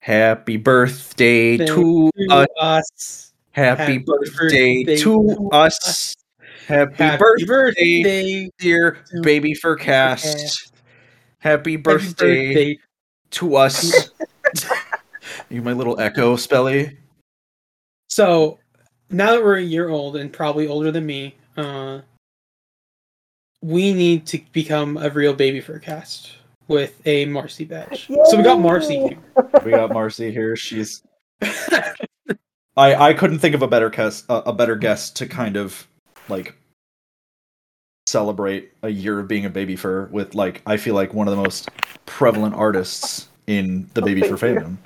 Happy birthday Thank to us. us. Happy, Happy birthday, birthday to to us. us. Happy, Happy birthday, birthday, dear baby fur cast. Happy birthday, birthday. to us. you my little echo, Spelly. So now that we're a year old and probably older than me, uh, we need to become a real baby fur cast with a Marci badge. So we got Marci here. We got Marci here. She's I I couldn't think of a better guest a, a better guest to kind of like celebrate a year of being a baby fur with like I feel like one of the most prevalent artists in the Oh, baby fur fandom.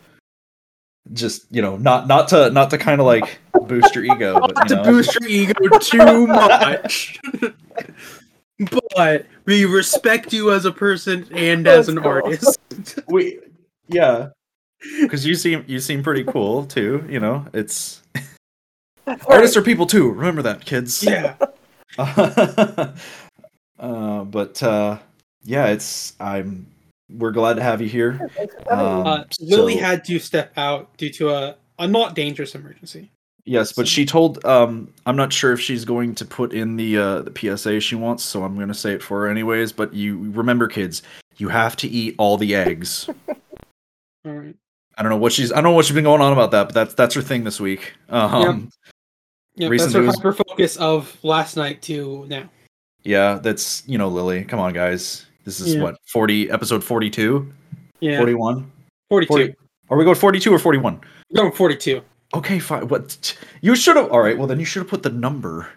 Just you know, not not to not to kind of like boost your ego, but you to know, boost your ego too much. But we respect you as a person and as an cool. artist. we yeah, because you seem you seem pretty cool too. You know, it's artists are people too. Remember that, kids. yeah. uh, but uh, yeah, it's I'm. We're glad to have you here. Um, Uh, Lily so- had to step out due to a, a not dangerous emergency. Yes, but she told. Um, I'm not sure if she's going to put in the uh, the PSA she wants, so I'm going to say it for her anyways. But you remember, kids, you have to eat all the eggs. All right. I don't know what she's. I don't know what she's been going on about that, but that's that's her thing this week. Um, Yeah, Recent that's her hyper focus of last night to now. yeah, that's you know Lily. Come on, guys. This is Yeah. what 40 episode 42, Yeah, 41. 42. 40 Are we going 42 or 41? We're going 42. Okay, fine. What you should have. All right. Well, then you should have put the number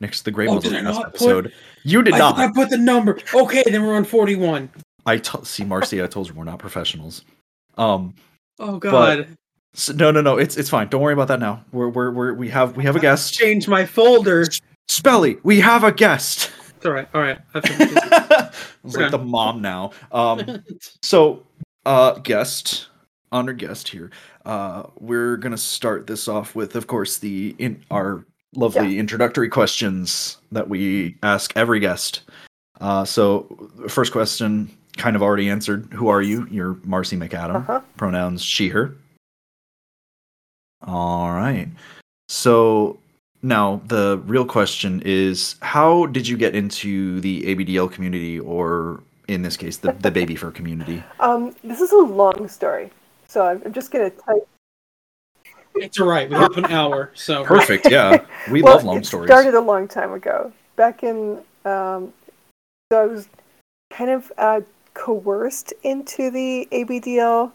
next to the Grey Oh, Mother did last not put- You did I not. I put the number. Okay, then we're on 41. I t- see, Marci. I told you we're not professionals. Um, Oh god. so, no, no, no. It's it's fine. Don't worry about that now. We're we're, we're we have we have a guest. Change my folder. Spelly, we have a guest. It's all right. All right. I finished it. I like the mom now. Um, so uh, guest, honored guest here. Uh, we're gonna start this off with, of course, the in our lovely introductory questions that we ask every guest. Uh, so first question, kind of already answered. Who are you? You're Marci McAdam. Uh-huh. Pronouns she her. All right. So now the real question is, how did you get into the ABDL community, or in this case, the the baby fur community? Um, this is a long story, so I'm I'm just gonna type. it's all right. We have an hour, so Perfect. Yeah, we well, love long it stories. started a long time ago. Back in, um, so I was kind of uh, coerced into the ABDL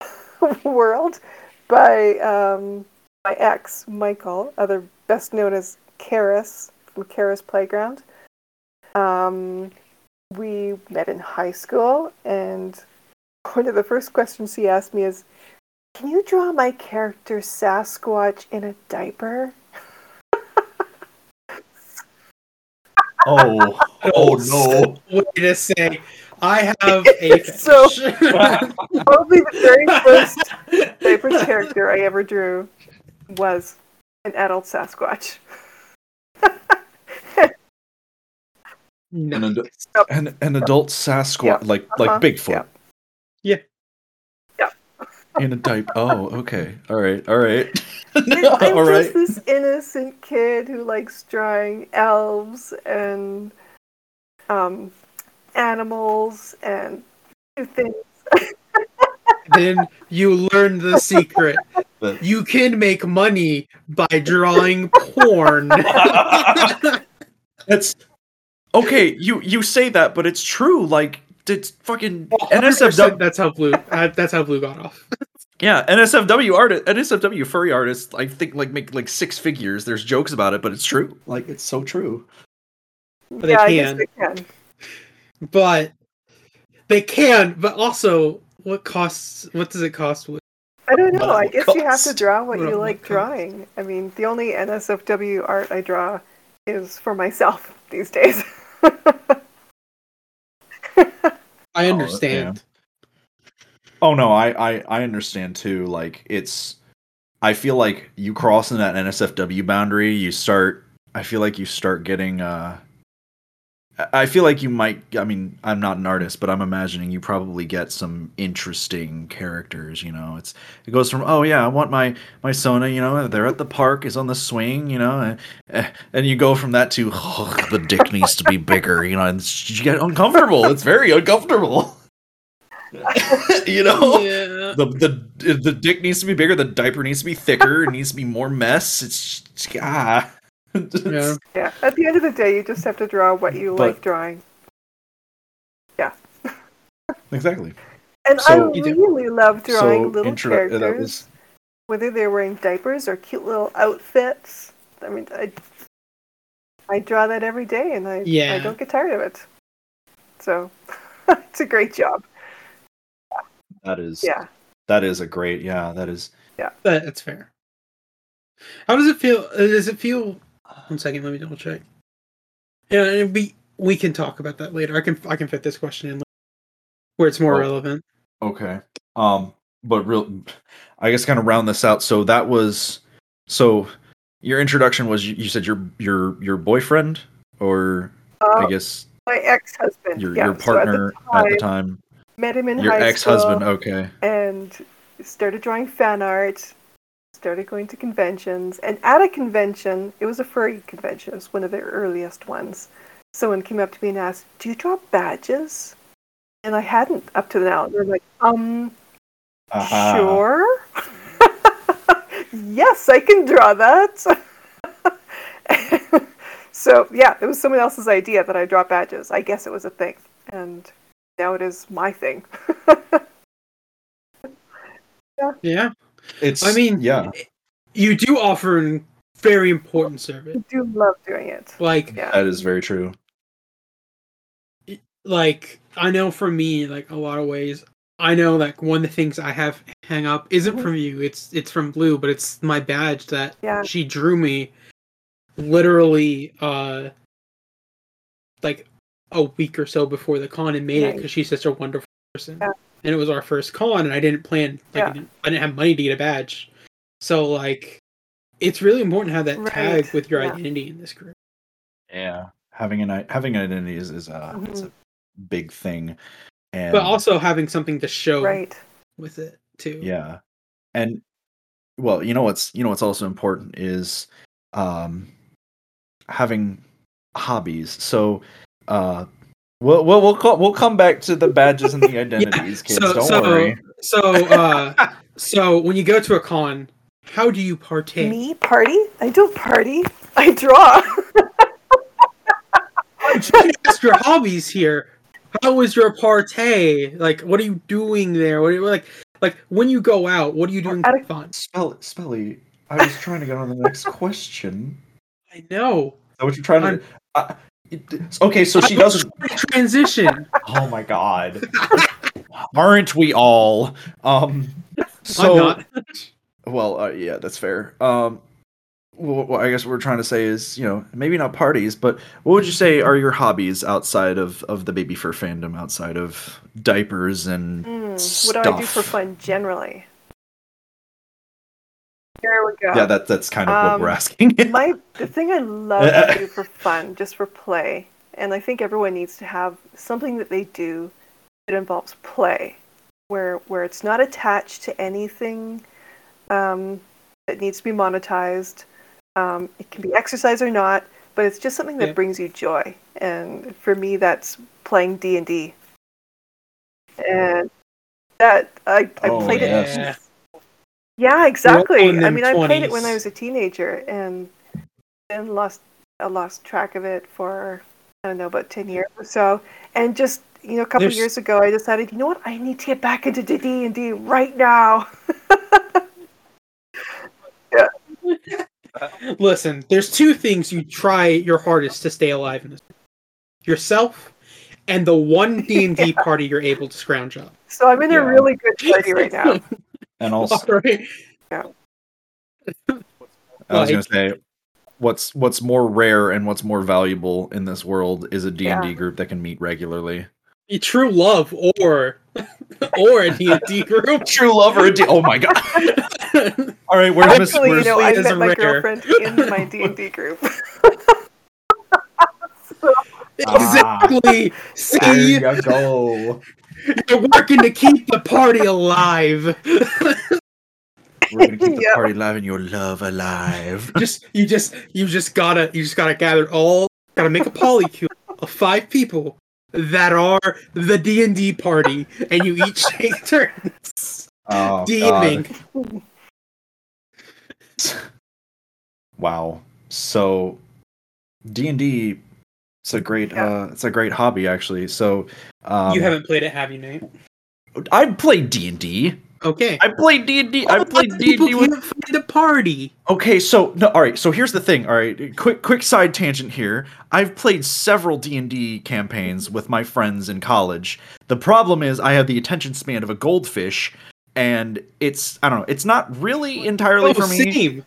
world by um, my ex, Michael, other best known as Karis from Karis Playground. Um, we met in high school, and one of the first questions he asked me is, "Can you draw my character Sasquatch in a diaper?" Oh, oh no! Way to say, I have a So- fetish. Probably the very first diaper character I ever drew was an adult Sasquatch. An, no. ad- an, an adult Sasquatch, Yeah. like Uh-huh. like Bigfoot. Yeah. In a diaper. Oh, okay. All right. All right. And I'm all right. just this innocent kid who likes drawing elves and um, animals and new things. then you learn the secret. You can make money by drawing porn. That's okay. You you say that, but it's true. Like it's fucking NSFW. That's how blue. Uh, that's how blue got off. Yeah, NSFW artist, NSFW furry artists. I think like make like six figures. There's jokes about it, but it's true. Like it's so true. But they yeah, I guess can. they can. But they can. But also, what costs? What does it cost? With I don't know. I it guess you have to draw what What you like costs. drawing. I mean, the only NSFW art I draw is for myself these days. I Oh, understand. Oh no, I, I I understand too. Like it's, I feel like you crossing that NSFW boundary, you start. I feel like you start getting uh, I feel like you might. I mean, I'm not an artist, but I'm imagining you probably get some interesting characters. You know, it's it goes from oh yeah, I want my my Sona. You know, they're at the park, is on the swing. You know, and, eh, and you go from that to oh, the dick needs to be bigger. You know, and you get uncomfortable. It's very uncomfortable. you know, Yeah. the the the dick needs to be bigger. The diaper needs to be thicker. It needs to be more mess. It's ah. Yeah. Yeah. At the end of the day, you just have to draw what you But- like drawing. Yeah. exactly. And So- I really love drawing so little intro- uh, characters, that was whether they're wearing diapers or cute little outfits. I mean, I, I draw that every day, and I I don't get tired of it. So it's a great job. that is Yeah. that is a great yeah that is Yeah. That, that's fair. How does it feel? uh, Does it feel? One second, let me double check. Yeah, and we we can talk about that later. I can I can fit this question in where it's more Oh. relevant. okay. Um, but real, I guess kind of round this out. So that was so your introduction was you, you said your your your boyfriend or I Uh, guess my ex-husband, your yeah. your so at the partner at the time, met him in your high ex-husband. school Okay. and started drawing fan art. Started going to conventions, and at a convention, it was a furry convention. It was one of the earliest ones. Someone came up to me and asked, "Do you draw badges?" And I hadn't up to now. They're like, "Um, Uh-huh. Sure. yes, I can draw that. so yeah, it was someone else's idea that I draw badges. I guess it was a thing, and now it is my thing. yeah. Yeah, It's I mean, yeah. you do offer a very important service. I do love doing it. Like Yeah. That is very true. like I know for me, like a lot of ways, I know like one of the things I have hang up isn't from you. It's it's from Blue, but it's my badge that Yeah. she drew me literally uh like a week or so before the con and made it because she's such a wonderful person. Yeah. And it was our first con, and I didn't plan like I, Yeah. didn't, I didn't have money to get a badge, so like it's really important to have that tag with your yeah. identity in this group. Yeah. Having an having an identity is, is a it's a big thing. And But also having something to show Right. with it too. Yeah. And well, you know what's you know what's also important is um having hobbies. So uh we'll we'll we'll, call, we'll come back to the badges and the identities, kids. so Don't so worry. so uh so when you go to a con, how do you partake? Me party? I don't party. I draw. Ask your hobbies here. How is your partay? Like, what are you doing there? What are you, like, like when you go out, what are you doing At for a- fun? Spell Spelly, I was trying to get on the next question. I know. Is that what you're trying to I'm- do? It- okay, so she I doesn't transition. Oh my god. Aren't we all? Um so I'm not. Well, uh, yeah, that's fair. Um, well, what I guess what we're trying to say is, you know, maybe not parties, but what would you say are your hobbies outside of of the baby fur fandom, outside of diapers and Hmm, what do I do for fun generally? There we go. yeah, that that's kind of what we're Um, asking. my the thing I love to do for fun, just for play, and I think everyone needs to have something that they do that involves play, where where it's not attached to anything um, that needs to be monetized. Um, it can be exercise or not, but it's just something that Yeah. brings you joy. And for me, that's playing D and D. And that I, I Oh, played yes. it Yeah. exactly. I mean, I played it when I was a teenager, and then lost I lost track of it for I don't know about ten years or so. And just you know, a couple There's- years ago, I decided, you know what, I need to get back into D and D right now. yeah. Listen, there's two things you try your hardest to stay alive in this: yourself and the one D and D party you're able to scrounge up. so I'm in Yeah. a really good party right now. And also, All right. I was gonna say, what's what's more rare and what's more valuable in this world is a D and D group that can meet regularly. A true love or or a D and D group. True love or a D. Oh my god! All right, where's Miss? Actually, you know, I as met my rare. girlfriend in my D and D group. Ah. Exactly. There you go. You're working to keep the party alive. We're gonna keep the Yep. party alive and your love alive. just you just you just gotta you just gotta gather all gotta make a polycule of five people that are the D and D party, and you each take turns Oh, DMing. Wow. So D and D, it's a great, Yeah. uh, it's a great hobby actually. So um, you haven't played it, have you, Nate? I played D and D. Okay. I played D and D. I All played D and D with can't a party. Okay, so no, all right. So here's the thing. All right, quick, quick side tangent here. I've played several D and D campaigns with my friends in college. The problem is I have the attention span of a goldfish, and it's I don't know. It's not really entirely Oh, for me, same.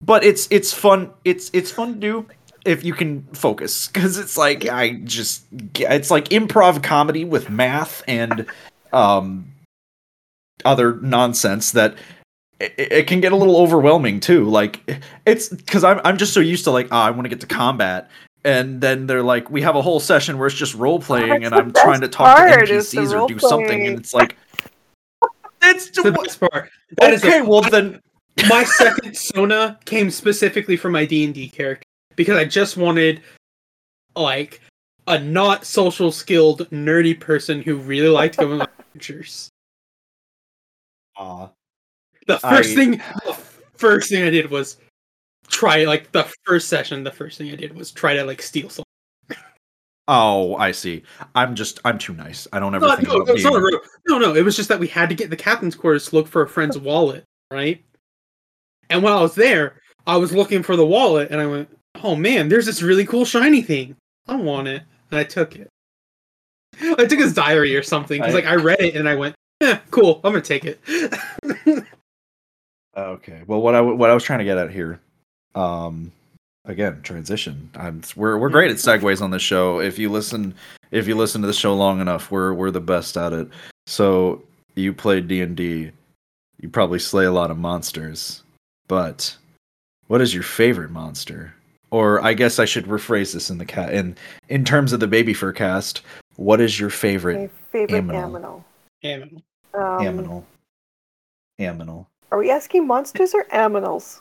but it's it's fun. It's it's fun to do if you can focus because it's like I just it's like improv comedy with math and um other nonsense that it, it can get a little overwhelming too. Like it's because I'm I'm just so used to like oh, I want to get to combat, and then they're like we have a whole session where it's just role playing, and I'm trying to talk to part, is NPCs or do something, role-playing. and it's like it's The best part. That is a- okay. well then, my second Sona came specifically for my D and D character because I just wanted like a not social skilled nerdy person who really liked going on adventures. Aw. The first I- thing, the first thing I did was try like the first session. The first thing I did was try to like steal something. oh, I see. I'm just I'm too nice. I don't ever No, think no, about being. no, no. It was just that we had to get the captain's quarters to look for a friend's wallet, right? And while I was there, I was looking for the wallet, and I went, "Oh man, there's this really cool shiny thing. I want it." And I took it. I took his diary or something because, I- like, I read it and I went, "Yeah, cool. I'm gonna take it." Okay. Well, what I w- what I was trying to get at here, um, again, transition. I'm we're we're great at segues on this show. If you listen, if you listen to the show long enough, we're we're the best at it. So you played D and D. You probably slay a lot of monsters, but what is your favorite monster? Or I guess I should rephrase this in the cat in in terms of the baby fur cast. What is your favorite My favorite Aminal. aminal. Aminal. Um, aminal? Aminal. Are we asking monsters or aminals?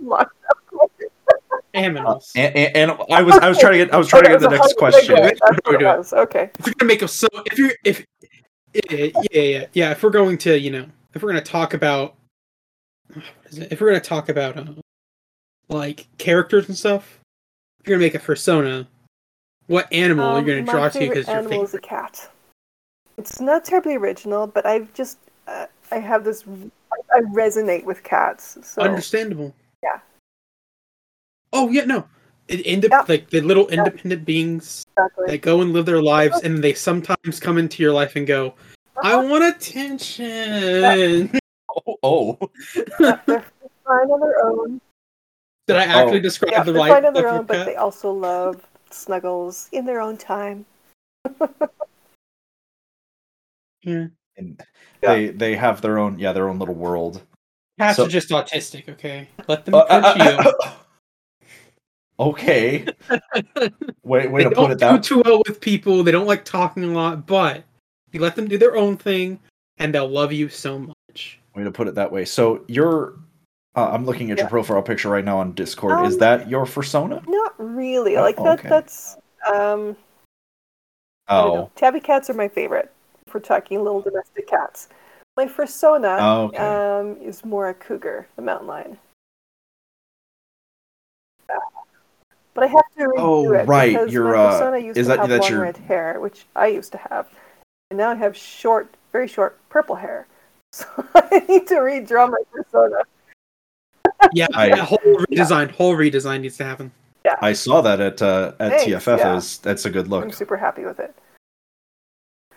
Lots Aminals. And, and, and I was I was trying to get I was trying to get the next so how did they question. go? That's what We're it. Okay. if you're gonna make a so if you're if yeah yeah yeah yeah if we're going to you know if we're gonna talk about what is it if we're gonna talk about uh, like characters and stuff if you're gonna make a persona what animal Um, are you gonna draw to because your animal is a cat. It's not terribly original, but I've just uh, I have this I resonate with cats. So understandable Yeah. oh yeah no it, inde- Yeah. like the little independent beings exactly. that go and live their lives and they sometimes come into your life and go i Uh-huh. want attention Oh, oh. Yeah, they're fine on their own. Did i actually Oh. describe Yeah, the they're fine on their your own, but cat? they also love snuggles in their own time. yeah And Yeah. they they have their own yeah their own little world. Cats So- are just autistic, okay? Let them Uh, uh, punch uh, okay. you. Way way they to don't put it do that. too well with people. They don't like talking a lot, but you let them do their own thing, and they'll love you so much. Way to put it that way. So you're. Uh, I'm looking at your profile picture right now on Discord. Is Um, that your persona? Not really. Oh, like that. okay. That's um. I don't know. Oh, tabby cats are my favorite. For talking little domestic cats, my persona Oh, okay. um is more a cougar, the mountain lion. But I have to redo Oh, it right, because your, my uh, persona used is to that- have long your- red hair, which I used to have, and now I have short, very short purple hair. So I need to redraw my persona. Yeah, I- a whole redesign, whole redesign needs to happen. Yeah. I saw that at uh, at Thanks, TFF. yeah. It was- that's a good look. I'm super happy with it.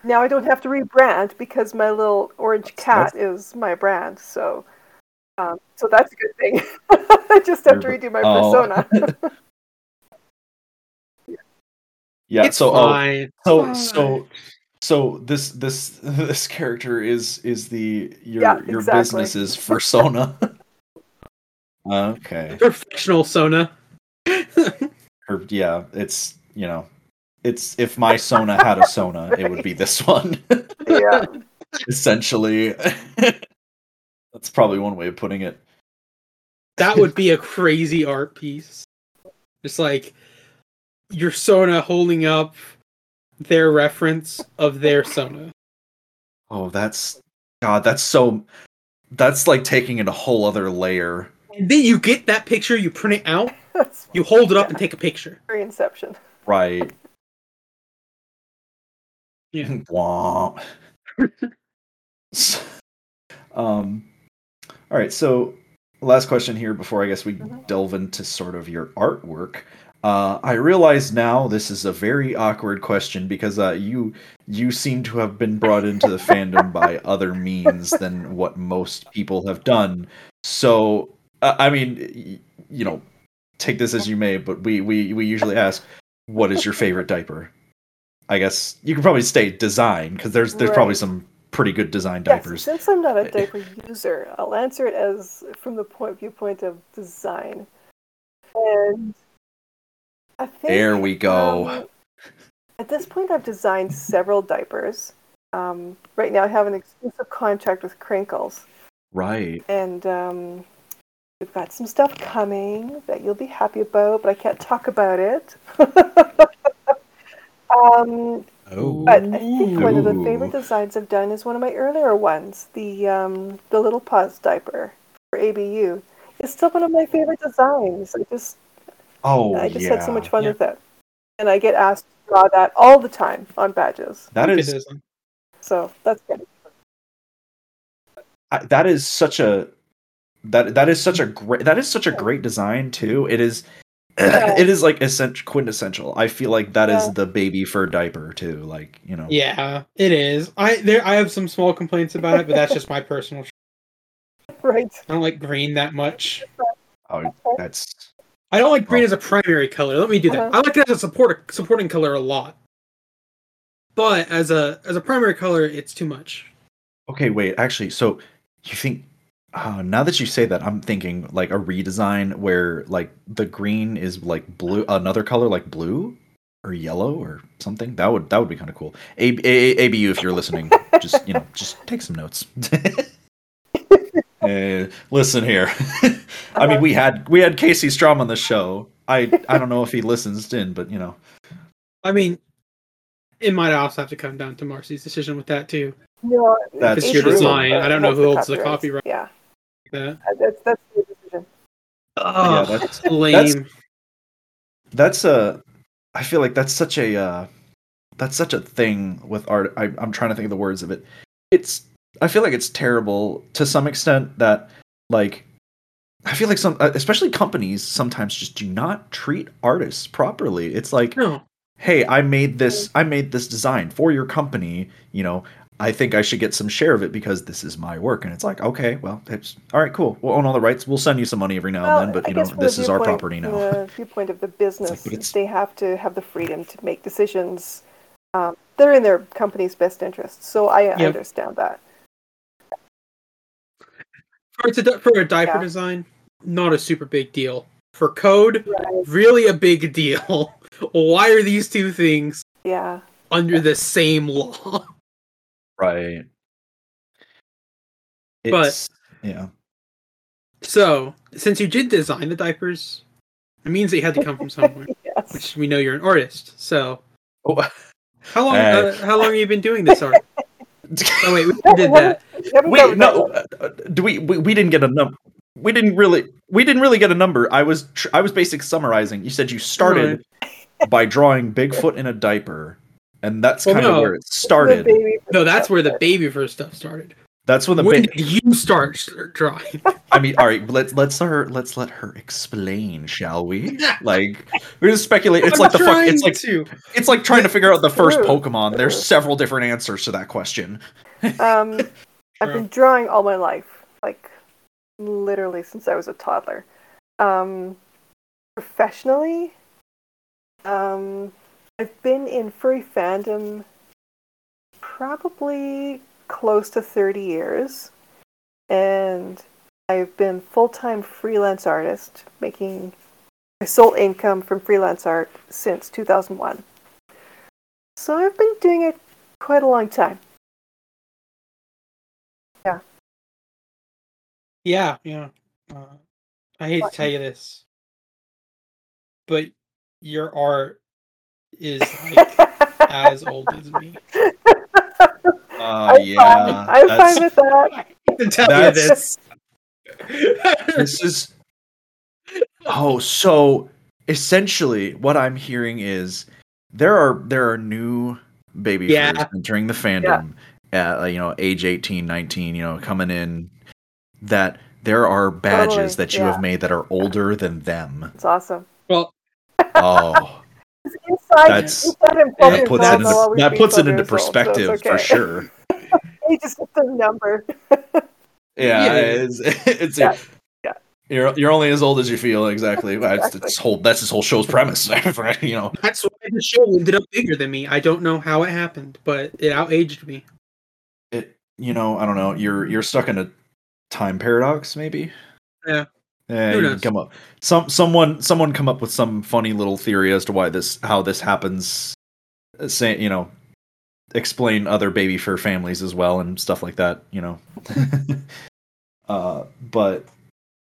Now I don't have to rebrand because my little orange cat is my brand. So, um, so that's a good thing. I just have to redo my oh. persona. Yeah. it's so oh, so so so this this this character is is the your Yeah, your exactly. business is persona. Okay. professional Sona. Or, yeah, it's you know, it's if my Sona had a Sona, it would be this one. Yeah. Essentially, that's probably one way of putting it. That would be a crazy art piece. Just like your Sona holding up their reference of their Sona. Oh, that's God. That's so. That's like taking it a whole other layer. And then you get that picture, you print it out, you hold it up and take a picture. very Inception. Right. Yeah. Wah. S- um. All right. So, last question here before I guess we Mhm. delve into sort of your artwork. Uh, I realize now this is a very awkward question because uh, you you seem to have been brought into the fandom by other means than what most people have done. So, uh, I mean, you know, take this as you may, but we we we usually ask, what is your favorite diaper? I guess you could probably say design because there's there's probably some pretty good design Yes, diapers. since I'm not a diaper user, I'll answer it as from the point viewpoint of design. And I think There we go. um, at this point, I've designed several diapers. Um, right now, I have an exclusive contract with Crinklz, Right. and um, we've got some stuff coming that you'll be happy about, but I can't talk about it. um, Oh. but I think one of the favorite designs I've done is one of my earlier ones, the um, the little paws diaper for ABU. It's still one of my favorite designs. I just Oh, I just yeah. had so much fun Yeah. with it, and I get asked to draw that all the time on badges. That Look at is this. So that's good. I- that is such a that that is such a great that is such a great design too. It is Yeah. it is like essential quintessential. I feel like that is Yeah. the baby fur diaper too. Like you know. Yeah, it is. I there I have some small complaints about it, but that's just my personal. Right. I don't like green that much. Oh, that's I don't like green Oh. as a primary color. Let me do that. Uh-huh. I like it as a support supporting color a lot, but as a as a primary color, it's too much. okay. Wait, actually, so you think? Uh, now that you say that, I'm thinking like a redesign where like the green is like blue, another color like blue or yellow or something. That would that would be kind of cool. A- A- ABU, if you're listening, just you know, just take some notes. Uh, listen here. I mean, we had we had Casey Strom on the show. I I don't know if he listens in, but you know, I mean, it might also have to come down to Marci's decision with that too. No, That's It's your true. design. I don't know who holds the copyright. Yeah, That. uh, that's that's your decision. Oh, that's- lame. that's a. I feel like that's such a. Uh, that's such a thing with art. I, I'm trying to think of the words of it. It's. I feel like it's terrible to some extent that like. I feel like some, uh, especially companies, sometimes just do not treat artists properly. It's like, no. hey i made this i made this design for your company you know i think i should get some share of it because this is my work and it's like okay well it's all right cool we'll own all the rights we'll send you some money every now Well, and then but you know guess from the this is our property now The viewpoint of the business, but it's- they have to have the freedom to make decisions. Um, they're in their company's best interest, so I Yep. understand that. For, it's a, for a diaper Yeah. design, not a super big deal. For code, Right. really a big deal. Why are these two things Yeah. under the same law? Right But- yeah So, since you did design the diapers, it means they had to come from somewhere, Yes. which we know you're an artist. So, oh, how long? Uh, uh, how long have you been doing this art? Oh wait, we did What- that. we haven't wait no uh, uh, do we, we we didn't get a number we didn't really we didn't really get a number i was tr- i was basically summarizing you said you started by drawing bigfoot in a diaper and that's Well, kind of no. where it started No, that's where the baby first stuff started. that's when the when ba- did you start drawing? I mean, all right, let's let's her let's let her explain, shall we? Like we're just speculate. It's I'm like the fuck. It's like to. it's like trying to figure out the first Pokemon. There's several different answers to that question. Um, I've been drawing all my life, like literally since I was a toddler. Um, professionally, um, I've been in furry fandom probably close to 30 years, and I've been full time freelance artist making my sole income from freelance art since 2001. So I've been doing it quite a long time. Yeah. Yeah, yeah. Uh, I hate to tell you this, but your art is like as old as me. Uh, I'm yeah, fine. I'm that's- fine with that. I hate to tell you this. this is oh so essentially what i'm hearing is there are there are new baby Yeah. entering the fandom at uh, you know age 18 19 you know coming in that there are badges Totally, that you yeah. have made that are older than them It's awesome. well, oh It's Inside, That's- inside and that puts it on into, that puts it into years old, so it's perspective for sure He just gets a number. yeah, Yeah. it's, it's Yeah. Yeah. You're, you're only as old as you feel exactly that's Exactly. this whole that's this whole show's premise you know that's why the show ended up bigger than me. I don't know how it happened, but it outaged me. it you know i don't know you're you're stuck in a time paradox maybe Yeah. You knows? come up. Some someone someone come up with some funny little theory as to why this how this happens uh, say you know explain other baby fur families as well and stuff like that you know. Uh but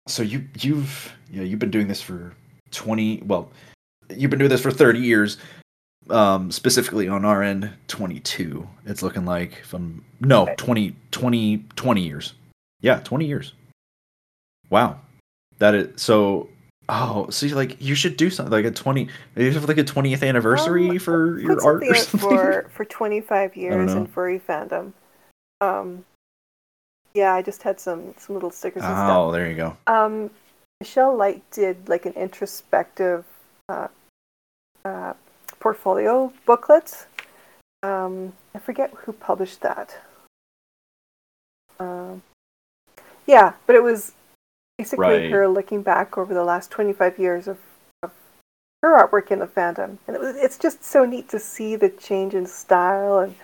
so you you've yeah you've been doing this for 20 well you've been doing this for 30 years um specifically on our end 22 it's looking like from no Okay. 20 20 20 years. Yeah 20 years. Wow that is so oh so like you should do something like a 20 maybe have like a 20th anniversary Um, for your art or something for for 25 years in furry fandom. Um, yeah, I just had some some little stickers and stuff. oh there you go Um, Michele Light did like an introspective uh, uh, portfolio booklet. Um, I forget who published that. Um, yeah, but it was basically Right. her looking back over the last 25 years of, of her artwork in the fandom. And it was, it's just so neat to see the change in style and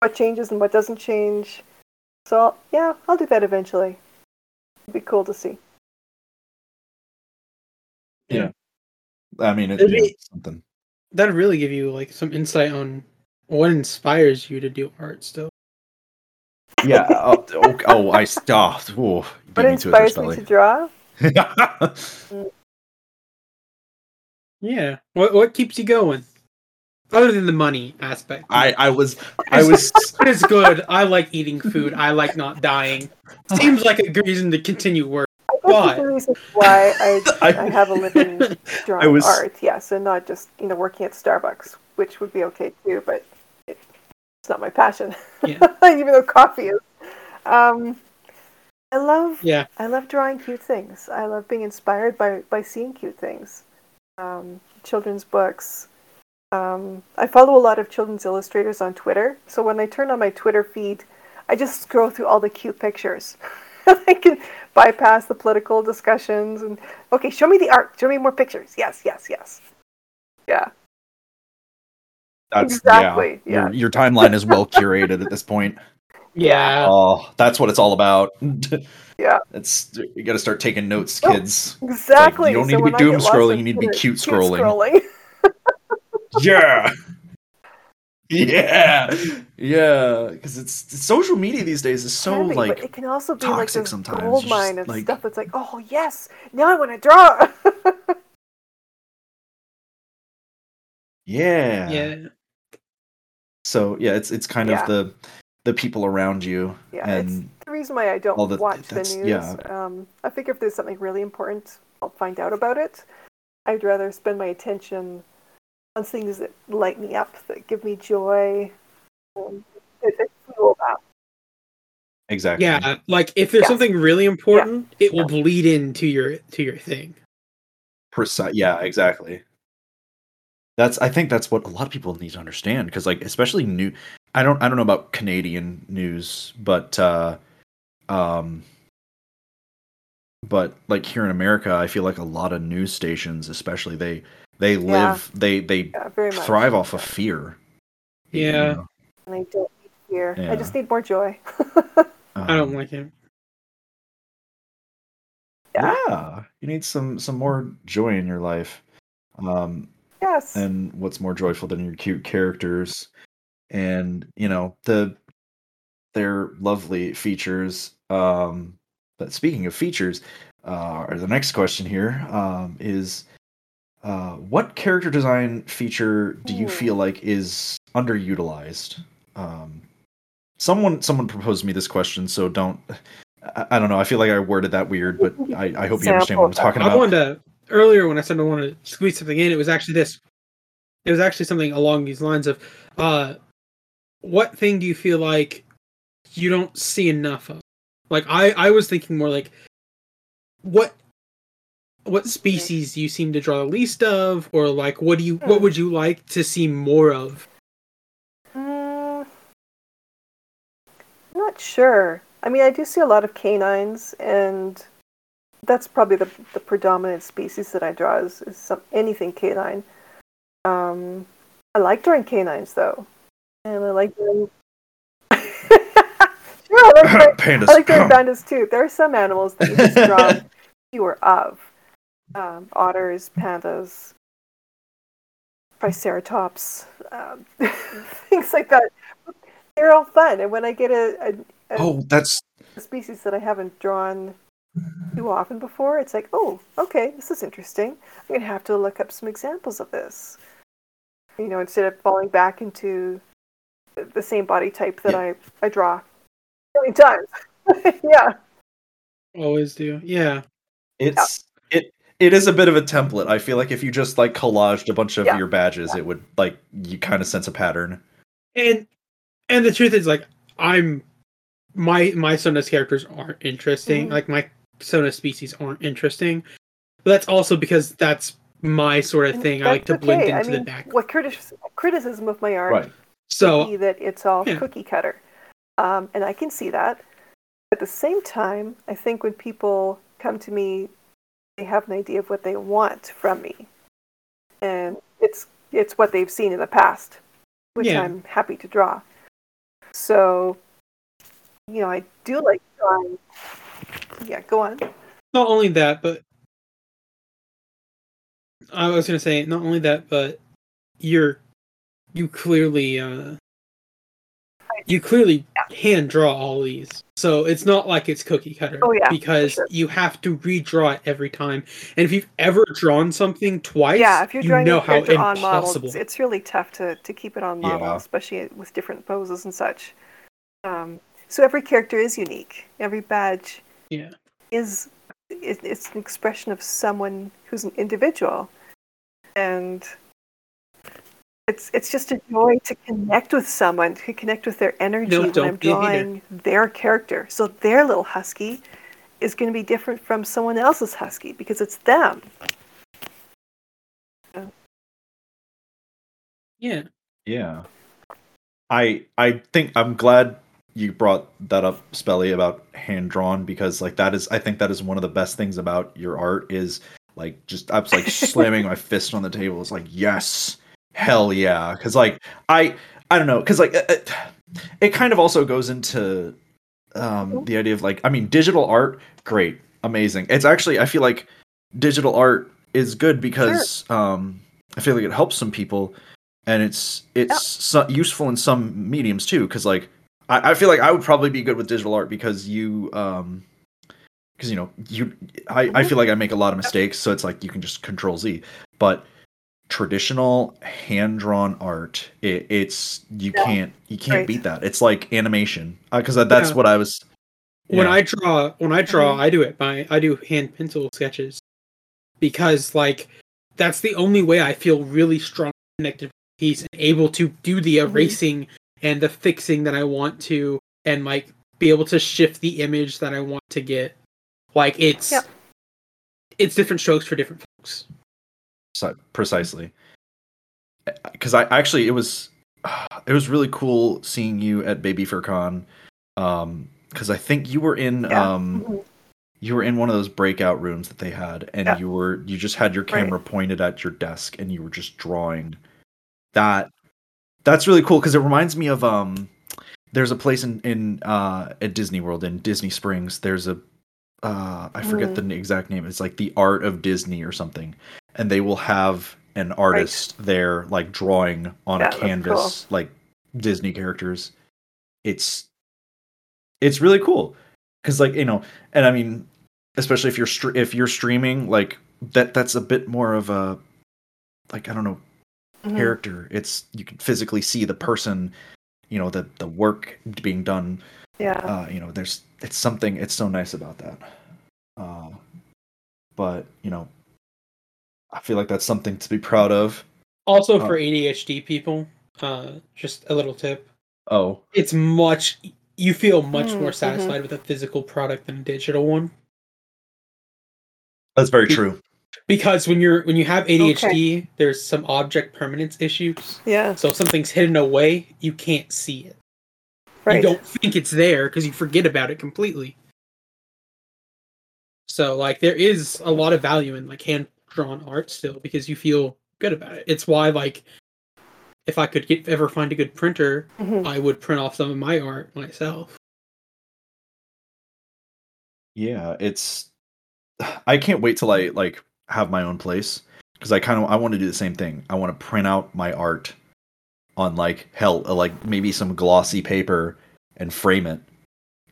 what changes and what doesn't change. So, yeah, I'll do that eventually. It'd be cool to see. Yeah. I mean it's It'd be- something That'd really give you like some insight on what inspires you to do art still. Yeah oh, oh, oh i stopped oh, ah, you What beat me to inspires me to draw? Yeah. What what keeps you going? Other than the money aspect. i i was i was Food is good. I like eating food. I like not dying. Seems like a good reason to continue work. I Why? the reason why I, I- I have a living drawing was- art, yes, and not just you know working at Starbucks, which would be okay too, but it, it's not my passion. Yeah. Even though coffee is. Um, I love Yeah. I love drawing cute things. I love being inspired by by seeing cute things. Um, children's books. Um, I follow a lot of children's illustrators on Twitter, so when I turn on my Twitter feed, I just scroll through all the cute pictures. I can bypass the political discussions and okay, show me the art. Show me more pictures. Yes, yes, yes. Yeah. That's Exactly, yeah, yeah. Your, your timeline is well curated at this point Yeah. oh that's what it's all about Yeah. it's you got to start taking notes Oh, kids Exactly. you don't need So to be doom scrolling, you need to be cute cute scrolling. yeah yeah yeah because it's social media these days is so Can like but it can also be toxic like this sometimes. gold It's just, mine of like- stuff that's like, oh yes, now I want to draw. yeah Yeah. So yeah it's it's kind Yeah. of the the people around you yeah, and it's the reason why I don't the- watch the news. yeah. Um, I figure if there's something really important, I'll find out about it. I'd rather spend my attention on things that light me up, that give me joy, um, that, that fuel that. exactly Yeah. Like if there's Yeah. something really important, it will bleed into your to your thing. precise yeah exactly that's i think that's what a lot of people need to understand because like especially new i don't i don't know about canadian news but uh um but like here in america i feel like a lot of news stations especially they they live they they Yeah, thrive off of fear you Yeah. know? And I don't need fear. Yeah. I just need more joy. I don't Um, like it. Yeah. yeah. You need some some more joy in your life. Um, Yes. and what's more joyful than your cute characters and you know the their lovely features um but speaking of features uh or the next question here um is uh what character design feature do you Ooh. feel like is underutilized um someone someone proposed me this question so don't I, I don't know i feel like i worded that weird but i i hope you understand what i'm Example. talking I about wanted to earlier when I said I wanted to squeeze something in. It was actually this. It was actually something along these lines of, uh, what thing do you feel like you don't see enough of? Like I, I was thinking more like, what, what species do you seem to draw the least of, or like what do you, what would you like to see more of? I'm not sure. I mean, I do see a lot of canines, and that's probably the the predominant species that I draw is, is some, anything canine. Um, I like drawing canines though, and I like drawing. sure, I like drawing, pandas I like drawing pandas too. There are some animals that you just draw fewer of. Um, otters, pandas, triceratops, um, things like that. They're all fun, and when I get a, a, a oh that's species that I haven't drawn too often before, it's like, oh, okay, this is interesting. I'm gonna have to look up some examples of this. You know, instead of falling back into the- the same body type that I I draw many times. yeah. Always do. Yeah. It's it it is a bit of a template. I feel like if you just like collaged a bunch of Yeah. your badges, it would like you kind of sense a pattern. and and the truth is like i'm my my sona's characters aren't interesting Mhm. like my sona species aren't interesting but that's also because that's my sort of And thing i like to that's blend into I mean, the back What criti- criticism of my art Right. so be that it's all Yeah. cookie cutter. Um, and I can see that. At the same time, I think when people come to me, they have an idea of what they want from me. And it's it's what they've seen in the past, which Yeah. I'm happy to draw. So, you know, I do like drawing. Yeah, go on. not only that but i was going to say not only that but you're you clearly uh you clearly hand draw all these so it's not like it's cookie cutter Oh, yeah, because sure. you have to redraw it every time and if you've ever drawn something twice Yeah, if you're you drawing know a how character on model, impossible it's, it's really tough to, to keep it on model, Yeah. especially with different poses and such. Um, so every character is unique. Every badge yeah is it, it's an expression of someone who's an individual, and it's it's just a joy to connect with someone, to connect with their energy No, when I'm be a hater. drawing their character. So their little husky is going to be different from someone else's husky because it's them. yeah Yeah. I I think I'm glad you brought that up, Spelly, about hand drawn because like that is I think that is one of the best things about your art is like just I was like slamming my fist on the table. It's like yes, hell yeah, because like I I don't know. Because like it, it- kind of also goes into um the idea of like I mean digital art great. Amazing. It's actually I feel like digital art is good because um I feel like it helps some people and it's it's so, useful in some mediums too. Because like I, I feel like i would probably be good with digital art because you um because you know you I, I feel like i make a lot of mistakes so it's like you can just control z but traditional hand-drawn art it, it's you Yeah. can't you can't Right. beat that it's like animation because that's Yeah. what i was when yeah. i draw when i draw Mhm. i do it by i do hand pencil sketches because like that's the only way i feel really strong connected with the piece and able to do the Mhm. erasing and the fixing that i want to and like be able to shift the image that i want to get like it's Yep. it's different strokes for different folks Preci- precisely because i actually it was it was really cool seeing you at baby furcon um because i think you were in Yeah. um you were in one of those breakout rooms that they had and Yeah. you were you just had your Right. camera pointed at your desk and you were just drawing that that's really cool because it reminds me of um there's a place in in uh at disney world in disney springs there's a uh I forget Mm. the exact name. It's like the art of Disney or something. And they will have an artist there like drawing on Yeah, a canvas like Disney characters. It's it's really cool cuz like, you know, and I mean especially if you're stre- if you're streaming like that that's a bit more of a like I don't know Mhm. character. It's you can physically see the person, you know, the the work being done Yeah. uh, you know, there's it's something it's so nice about that. Uh, but you know, I feel like that's something to be proud of. Also Oh. for ADHD people, uh, just a little tip. Oh, It's much you feel much Mm, more mhm. satisfied with a physical product than a digital one. that's very true. Because when you're when you have ADHD, there's some object permanence issues. yeah. So if something's hidden away, you can't see it. Right. You don't think it's there because you forget about it completely. So like there is a lot of value in like hand drawn art still because you feel good about it. It's why like if I could get ever find a good printer, Mhm. I would print off some of my art myself. Yeah, it's. I can't wait till I like have my own place because I kind of I want to do the same thing. I want to print out my art on like hell, uh, like maybe some glossy paper and frame it.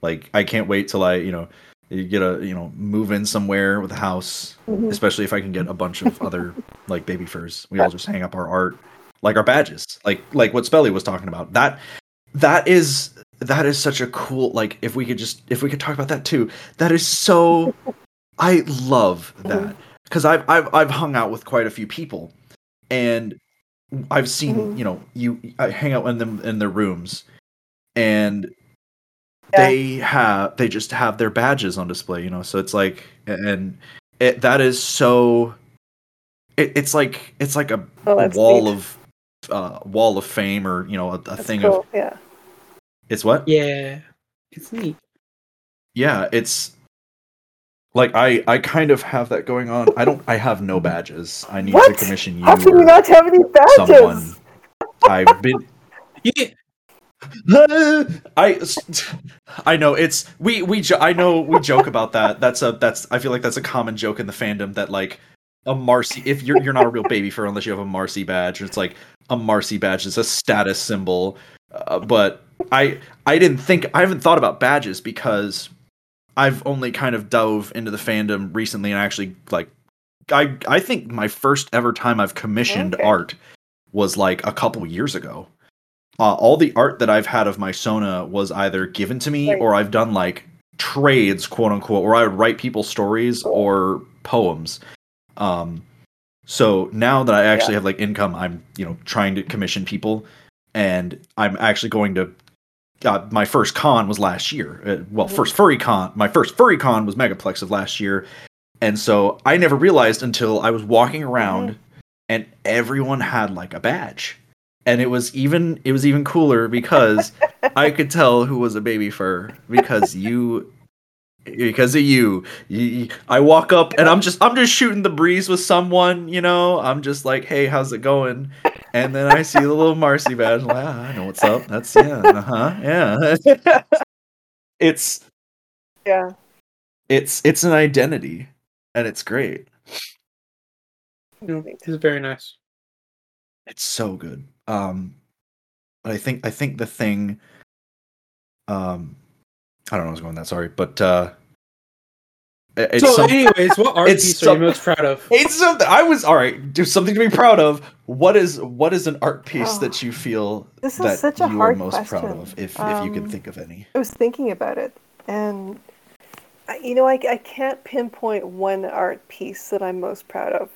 Like I can't wait till I you know you get a you know move in somewhere with a house Mhm. especially if I can get a bunch of other like baby furs. We all just hang up our art, like our badges, like like what Spelly was talking about. That that is that is such a cool like if we could just if we could talk about that too. That is so I love that because I've I've I've hung out with quite a few people, and I've seen Mhm. you know you I hang out in them in their rooms, and Yeah. they have they just have their badges on display. You know, so it's like and it that is so. It, it's like it's like a, Oh, a wall neat. of uh, wall of fame or you know a, a thing cool. of Yeah. it's what Yeah. It's neat. yeah it's like i i kind of have that going on. I don't i have no badges. I need to commission you How can or you not have any badges? someone i've been Yeah. i i know it's we we jo- i know we joke about that. That's a that's i feel like that's a common joke in the fandom that like a marci if you're you're not a real baby fur unless you have a marci badge it's like a marci badge is a status symbol. Uh, but i i didn't think i haven't thought about badges because i've only kind of dove into the fandom recently and actually like i i think my first ever time i've commissioned Okay. art was like a couple years ago uh, all the art that I've had of my Sona was either given to me Right. or I've done like trades, quote unquote, where I would write people stories or poems. Um, so now that I actually Yeah. have like income, I'm you know trying to commission people, and I'm actually going to. Uh, my first con was last year. Uh, well, first furry con. My first furry con was Megaplex of last year, and so I never realized until I was walking around, and everyone had like a badge and it was even it was even cooler because I could tell who was a baby fur because you because of. You- you- I walk up and I'm just I'm just shooting the breeze with someone, you know. I'm just like, "Hey, how's it going?" And then I see the little Marci badge. I'm like, ah, I know what's up. That's yeah, uh huh, yeah. it's Yeah. it's it's an identity, and it's great. You know, it's very nice. It's so good. Um, but I think I think the thing, um, I don't know I was going that. Sorry, but uh, it- it's so, some- anyways, what art it's piece are you most proud of? it's something. I was all right. Do something to be proud of. What is what is an art piece Oh, that you feel this is that such a you are hard most proud of, if if you can Um, think of any? I was thinking about it, and I- you know, I, I can't pinpoint one art piece that I'm most proud of.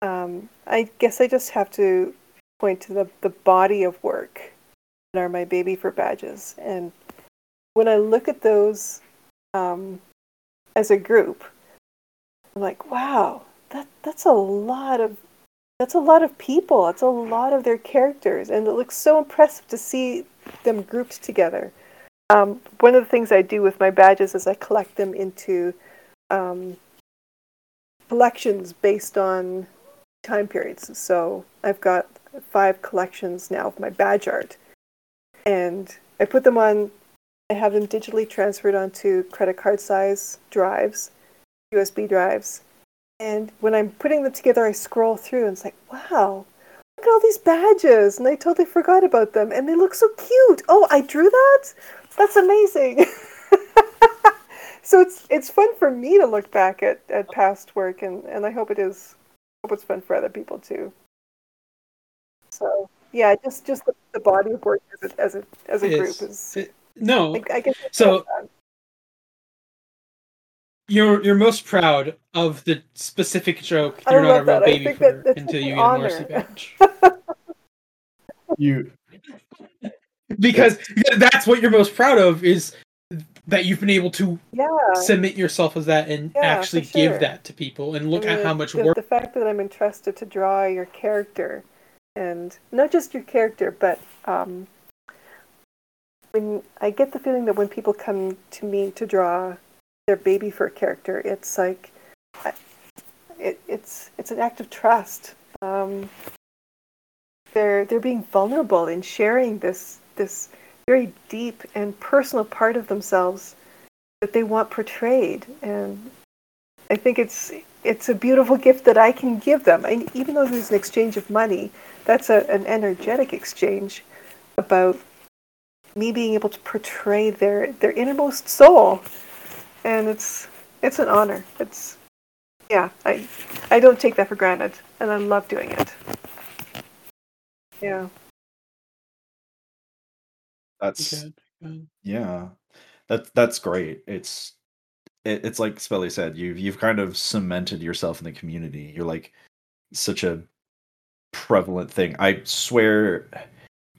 Um, I guess I just have to point to the, the body of work that are my baby fur badges. And when I look at those um, as a group, I'm like, wow, that that's a lot of that's a lot of people. It's a lot of their characters, and it looks so impressive to see them grouped together. Um, one of the things I do with my badges is I collect them into um, collections based on time periods. So I've got five collections now of my badge art, and I put them on I have them digitally transferred onto credit card size drives, USB drives. And when I'm putting them together, I scroll through and it's like, wow, look at all these badges. And I totally forgot about them. And they look so cute. Oh, I drew that? That's amazing. so it's it's fun for me to look back at, at past work and, and I hope it is I hope it's fun for other people too. So yeah, just just the, the body of work as a as a, as a group is it- no, I, I guess So- you're you're most proud of the specific joke. I You're not a love real that. Baby fur that- until you an get a Marci badge. You because that's what you're most proud of is that you've been able to yeah. submit yourself as that and Yeah, actually sure. give that to people and look I at mean, how much the, work the fact that I'm entrusted to draw your character, and not just your character, but um, when I get the feeling that when people come to me to draw their baby fur a character, it's like it, it's it's an act of trust. Um, they're they're being vulnerable in sharing this this very deep and personal part of themselves that they want portrayed, and I think it's it's a beautiful gift that I can give them. And even though there's an exchange of money, that's a, an energetic exchange about me being able to portray their their innermost soul, and it's it's an honor. It's yeah, I I don't take that for granted, and I love doing it. Yeah, that's Okay. Yeah. That's that's great. It's it, it's like Spelly said, you've you've kind of cemented yourself in the community. You're like such a prevalent thing. I swear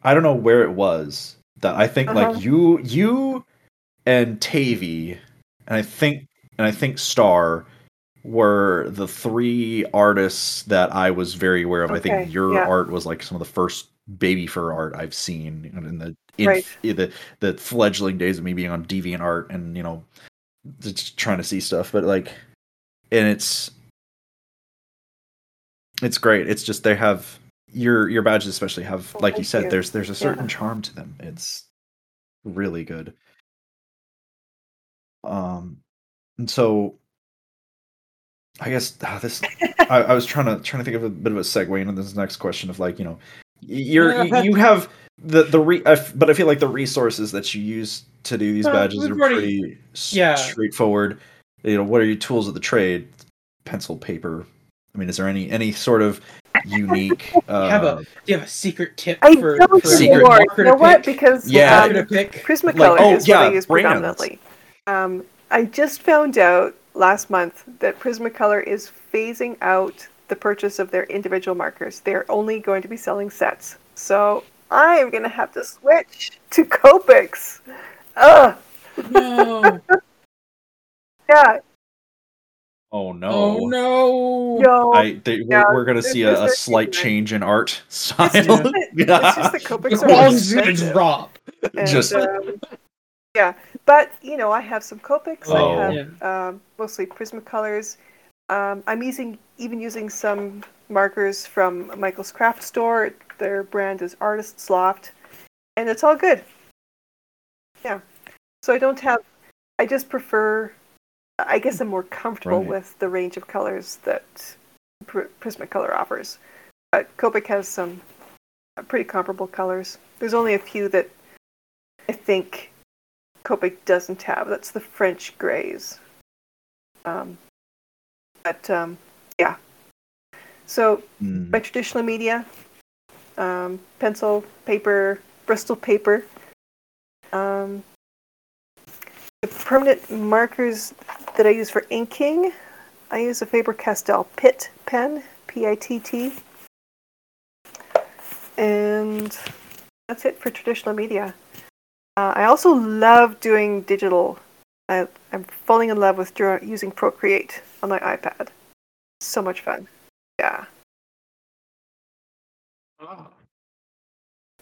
I don't know where it was that I think Uh-huh. like you you and Tavy and I think and I think Star were the three artists that I was very aware of. I think your yeah. art was like some of the first baby fur art I've seen in the in Right. the the fledgling days of me being on Deviant Art and you know just trying to see stuff. But like, and it's it's great. It's just they have your your badges especially have Oh, like you said. you. There's there's a certain Yeah. charm to them. It's really good. Um, and so I guess ah, this I, I was trying to trying to think of a bit of a segue into this next question of like you know you're you, you have the the re I f- but I feel like the resources that you use to do these Well, badges are pretty yeah. straightforward. You know, what are your tools of the trade? Pencil, paper. I mean, is there any any sort of unique? Uh, have a- Do you have a secret tip I for, don't for Secret. anymore. marker You to know what? Because Yeah. um, Marker to pick. Prismacolor Like, oh, is what I yeah, use brands. predominantly. Um, I just found out last month that Prismacolor is phasing out the purchase of their individual markers. They're only going to be selling sets. So I am going to have to switch to Copics. Ugh. No. Yeah. Oh no! Oh no. No. I they, we're, we're gonna see a, a slight different. change in art style. It's just that, it's just that The Copics are quality's gonna expensive. drop. And, Just- um, yeah, but you know, I have some Copics. Oh. I have um, mostly Prismacolors. Um, I'm using even using some markers from Michael's Craft Store. Their brand is Artist's Loft, and it's all good. Yeah, so I don't have. I just prefer. I guess I'm more comfortable Right. with the range of colors that Pr- Prismacolor offers. But Copic has some uh, pretty comparable colors. There's only a few that I think Copic doesn't have. That's the French grays. Um, but um, yeah. So Mm. by traditional media, um, pencil, paper, Bristol paper. Um, the permanent markers that I use for inking, I use a Faber-Castell Pitt pen, P-I-T-T. And that's it for traditional media. Uh, I also love doing digital. I, I'm falling in love with draw, using Procreate on my iPad. So much fun. Yeah.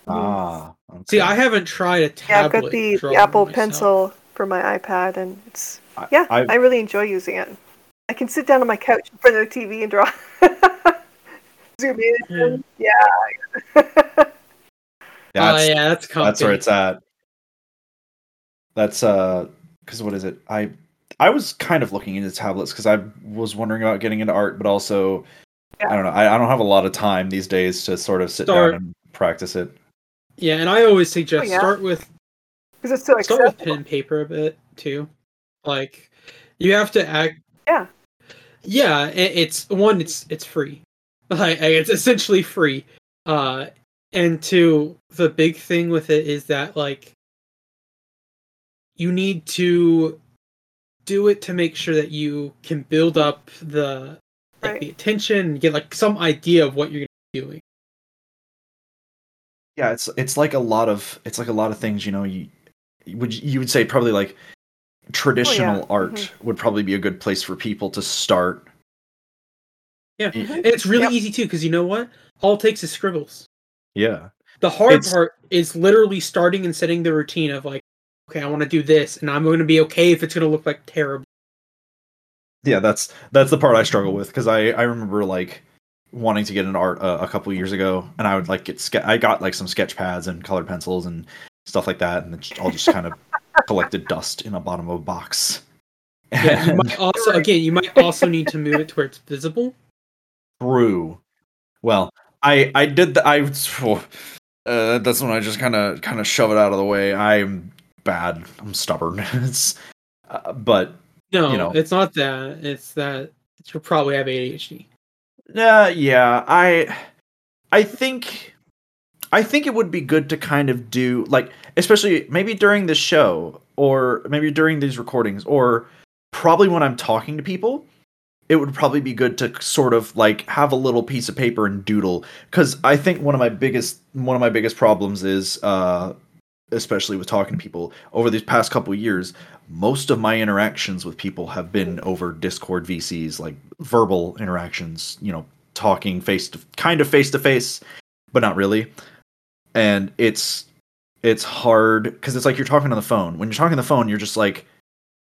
Ah, See, okay. I haven't tried a tablet. Yeah. I've got the, the Apple myself. Pencil for my iPad, and it's I- yeah, I've- I really enjoy using it. I can sit down on my couch in front of the TV and draw. Zoom in. Yeah. That's, oh yeah, that's comfy. that's where it's at. That's uh, because what is it? I I was kind of looking into tablets because I was wondering about getting into art, but also Yeah. I don't know. I, I don't have a lot of time these days to sort of sit Start- down and practice it. Yeah, and I always suggest Oh, yeah. start with Because it's so start with accessible. pen and paper a bit too. Like you have to act. Yeah. Yeah, it, it's one. It's it's free. Like it's essentially free. Uh, and two, the big thing with it is that like you need to do it to make sure that you can build up the like Right. the attention and get like some idea of what you're doing. Yeah, it's it's like a lot of it's like a lot of things. You know, you would you would say probably like traditional art mhm. would probably be a good place for people to start. Yeah. Y- Mhm. And it's really Yep. easy too, because you know what? All it takes is scribbles. Yeah. The hard It's- part is literally starting and setting the routine of like, okay, I want to do this, and I'm going to be okay if it's going to look like terrible. yeah that's that's the part i struggle with because i i remember like wanting to get into art uh, a couple years ago and i would like get ske- i got like some sketch pads and colored pencils and stuff like that and it's all just kind of collected dust in a bottom of a box Yeah, you might also again, you might also need to move it to where it's visible. true well i i did the i uh, that's when i just kind of kind of shove it out of the way i'm bad i'm stubborn it's uh, but No, You know. it's not that. It's that you probably have ADHD. Uh, yeah, I I think I think it would be good to kind of do like especially maybe during the show or maybe during these recordings or probably when I'm talking to people it would probably be good to sort of like have a little piece of paper and doodle. Cuz I think one of my biggest one of my biggest problems is uh especially with talking to people over these past couple years most of my interactions with people have been over discord vcs like verbal interactions you know talking face to kind of face to face but not really and it's it's hard because it's like you're talking on the phone. When you're talking on the phone you're just like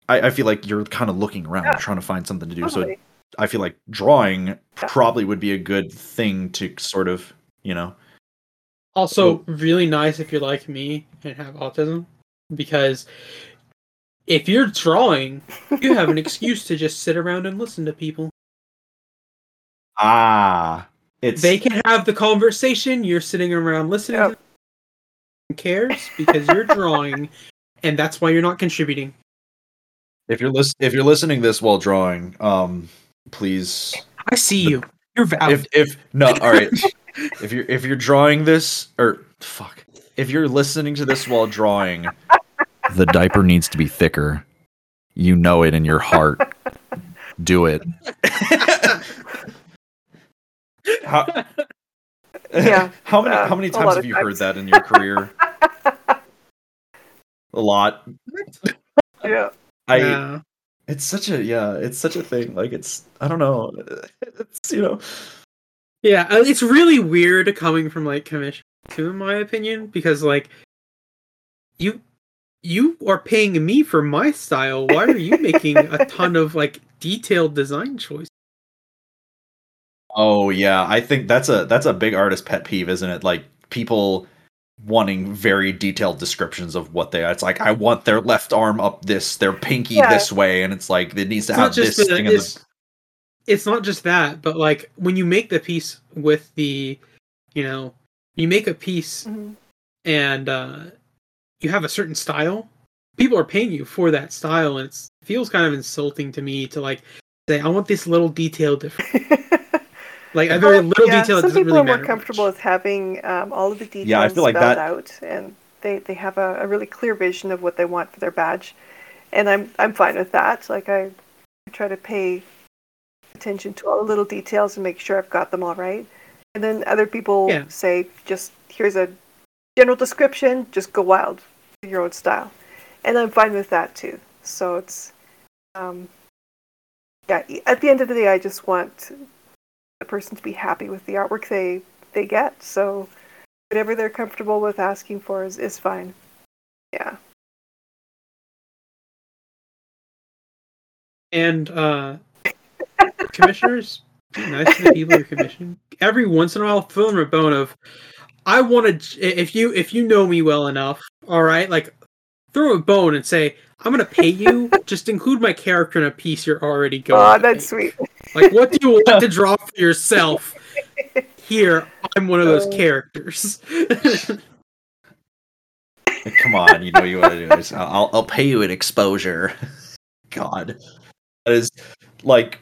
i, I feel like you're kind of looking around Yeah. trying to find something to do. So i feel like drawing probably would be a good thing to sort of you know? Also, really nice if you're like me and have autism, because if you're drawing, you have an excuse to just sit around and listen to people. ah it's They can have the conversation. You're sitting around listening. Yep. To them. cares because you're drawing, and that's why you're not contributing. if you're lis- if you're listening this while drawing um please I see you. You're valid. if if no all right if you're if you're drawing this or fuck if you're listening to this while drawing the diaper needs to be thicker you know it in your heart do it how, Yeah, how many uh, how many times have you times. heard that in your career a lot yeah. i Yeah. it's such a yeah it's such a thing like it's i don't know it's you know Yeah, uh, it's really weird coming from like commission too, in my opinion, because like you you are paying me for my style. Why are you making a ton of like detailed design choices? Oh yeah, I think that's a that's a big artist pet peeve, isn't it? Like people wanting very detailed descriptions of what they. are. It's like I want their left arm up this, their pinky Yeah. this way, and it's like it needs to It's have this the- thing. In the, it's, it's not just that, but like when you make the piece with the, you know, you make a piece Mhm. and uh, you have a certain style, people are paying you for that style, and it's, it feels kind of insulting to me to like say, I want this little detail different. Like a very little yeah, detail some doesn't people really are more comfortable much. with having um, all of the details Yeah, I feel like spelled that- out, and they, they have a, a really clear vision of what they want for their badge, and I'm I'm fine with that. Like I, I try to pay attention to all the little details and make sure I've got them all right. And then other people Yeah. say, just here's a general description, just go wild, do your own style, and I'm fine with that too. So it's, um, yeah. At the end of the day, I just want the person to be happy with the artwork they they get. So whatever they're comfortable with asking for is, is fine. Yeah. And uh, commissioners, be nice to the people you're commissioning. Every once in a while, fill them a bone of, I want to. If you if you know me well enough, all right, like throw a bone and say, "I'm gonna pay you. just include my character in a piece you're already going." Oh, that's sweet. Like, what do you want to draw for yourself? Here, I'm one of those Uh. characters. Come on, you know you want to do. this. I'll I'll pay you an exposure. God, that is like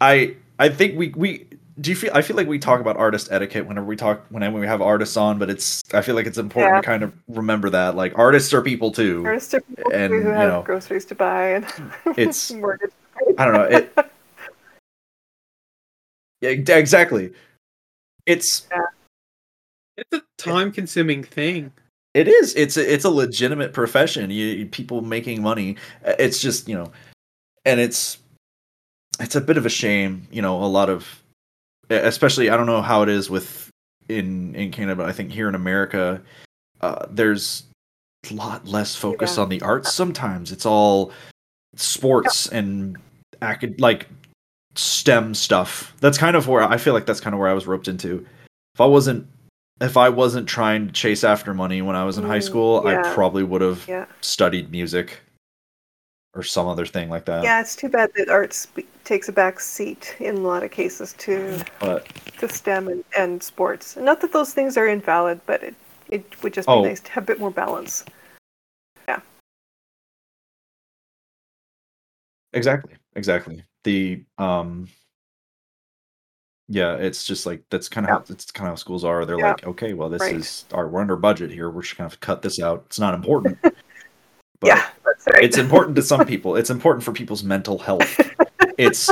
I I think we we do you feel I feel like we talk about artist etiquette whenever we talk whenever we have artists on, but it's I feel like it's important Yeah. to kind of remember that like artists are people too. Artists are people And, who you have know, groceries to buy and it's- mortgage. I don't know. It, yeah, exactly. It's it's a time-consuming thing. It is. It's a, it's a legitimate profession. You, you- people making money. Uh, It's just you know, and it's it's a bit of a shame. You know, a lot of, especially I don't know how it is with in in Canada, but I think here in America, uh, there's a lot less focus Yeah. on the arts. Sometimes it's all sports and acad like STEM stuff. That's kind of where I feel like that's kind of where I was roped into. If I wasn't if I wasn't trying to chase after money when I was in high Mm, school, I probably would have Yeah. studied music or some other thing like that. Yeah, it's too bad that art sp- takes a back seat in a lot of cases to But to STEM and, and sports. Not that those things are invalid, but it, it would just be Oh. nice to have a bit more balance. Yeah. Exactly, exactly. The um yeah, it's just like that's kind of how it's kind of how schools are. They're Yeah. like, okay, well, this Right. is our we're under budget here. We're just gonna have to cut this out. It's not important. But yeah, right. it's important to some people. It's important for people's mental health. It's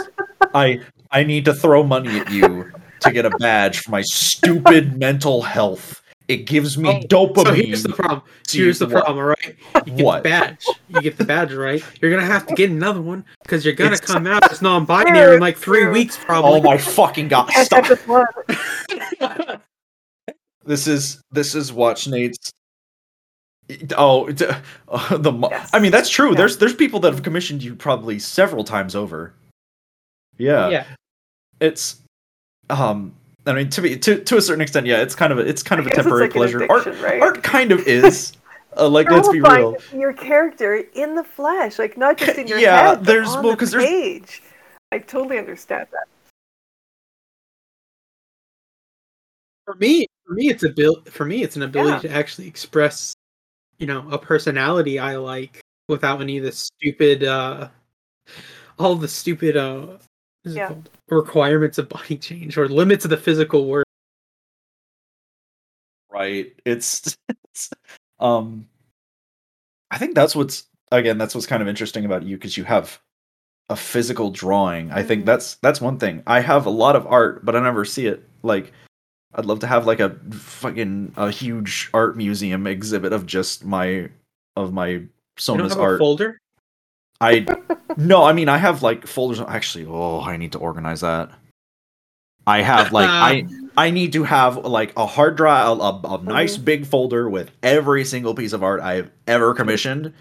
I I need to throw money at you to get a badge for my stupid mental health. It gives me Oh, dopamine. So here's the problem. See, Here's the what- problem, all right? You get What? the badge. You get the badge, right? You're gonna have to get another one because you're gonna It's- come out as non-binary in like three True. weeks, probably. Oh my fucking god! Stop. have just one. This is this is watch Nate's. Oh, d- uh, the. mo- Yes. I mean, that's true. Yeah. There's there's people that have commissioned you probably several times over. Yeah, yeah. it's. Um, I mean, to be to to a certain extent, yeah, it's kind of a, it's kind of a temporary like pleasure. Art right? art kind of is. Uh, like, let's be real. Your character in the flesh, like not just in your Yeah, head, but there's- on well, the 'cause there's- page. I totally understand that. For me, for me, it's a bil- For me, it's an ability Yeah. to actually express, you know, a personality I like without any of the stupid, uh all the stupid, uh, what is it Yeah. requirements of body change or limits of the physical work. right it's, it's um i think that's what's again that's what's kind of interesting about you because you have a physical drawing i think Mhm. that's that's one thing i have a lot of art but i never see it like i'd love to have like a fucking a huge art museum exhibit of just my of my You don't sona's have a art folder. i no i mean i have like folders actually oh i need to organize that i have like i I need to have like a hard drive, a, a, a nice oh. big folder with every single piece of art I've ever commissioned.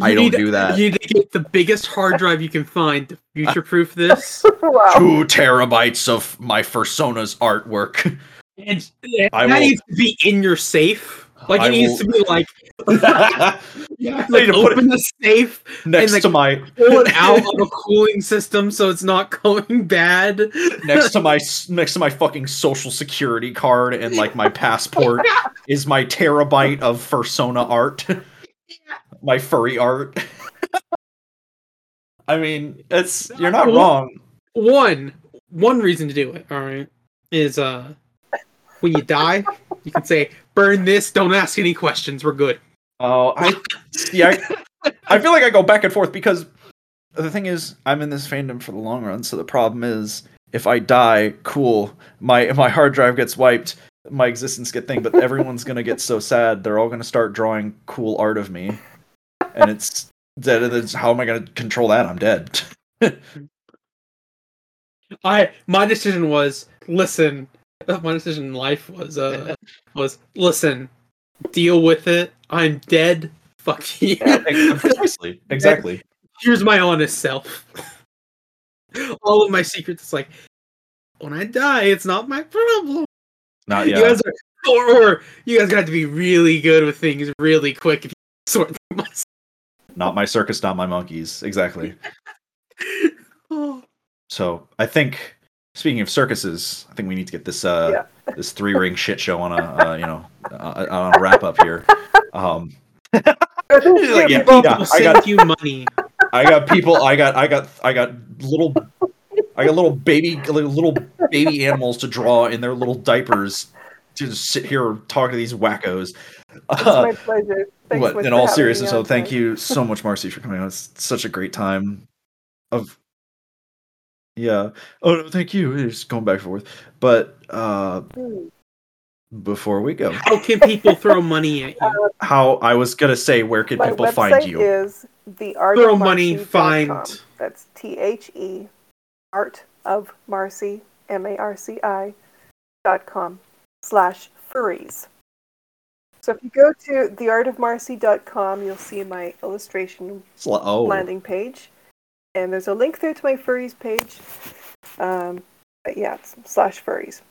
I don't need- do that. You need to get the biggest hard drive you can find to future-proof this. wow. Two terabytes of my Persona's artwork. And I that will- needs to be in your safe. Like I it needs will- to be like you have to, I need like, open the safe, next like, to my pull it out of a cooling system so it's not going bad. next to my next to my fucking social security card and like my passport is my terabyte of Persona art. my furry art. I mean, it's you're not wrong. One one reason to do it, all right, is uh when you die, you can say burn this, don't ask any questions, we're good. Oh, I see. I, I feel like I go back and forth because the thing is, I'm in this fandom for the long run. So the problem is, if I die, cool, my my hard drive gets wiped, my existence get thing. But everyone's gonna get so sad. They're all gonna start drawing cool art of me, and it's that. It's, how am I gonna control that? I'm dead. I my decision was listen. My decision in life was uh was listen, deal with it. I'm dead. Fuck you. Precisely. Exactly. Here's my honest self. All of my secrets. It's like when I die, it's not my problem. Not You yeah. guys are, or, or you guys got to be really good with things really quick if you sort them myself. not my circus, not my monkeys. Exactly. Oh, So I think speaking of circuses, I think we need to get this uh Yeah. this three ring shit show on a uh, you know uh, on a wrap up here. Um, Yeah, yeah, people yeah, I got you money. I got people. I got I got I got little. I got little baby little baby animals to draw in their little diapers to just sit here and talk to these wackos. It's Uh, my pleasure. Thanks but in all seriousness, so thank you so much, Marci, for coming on. It's such a great time. Of yeah. Oh no, thank you. It's going back and forth. But uh Hmm. before we go, How can people throw money at you? how I was gonna say, where can My people website find you? is the art Throw of money, Marci.com. find. That's T H E art of Marci M A R C I dot com slash furries. So if you go to theartofmarci.com, you'll see my illustration oh, landing page, and there's a link there to my furries page. Um, but yeah, it's slash furries.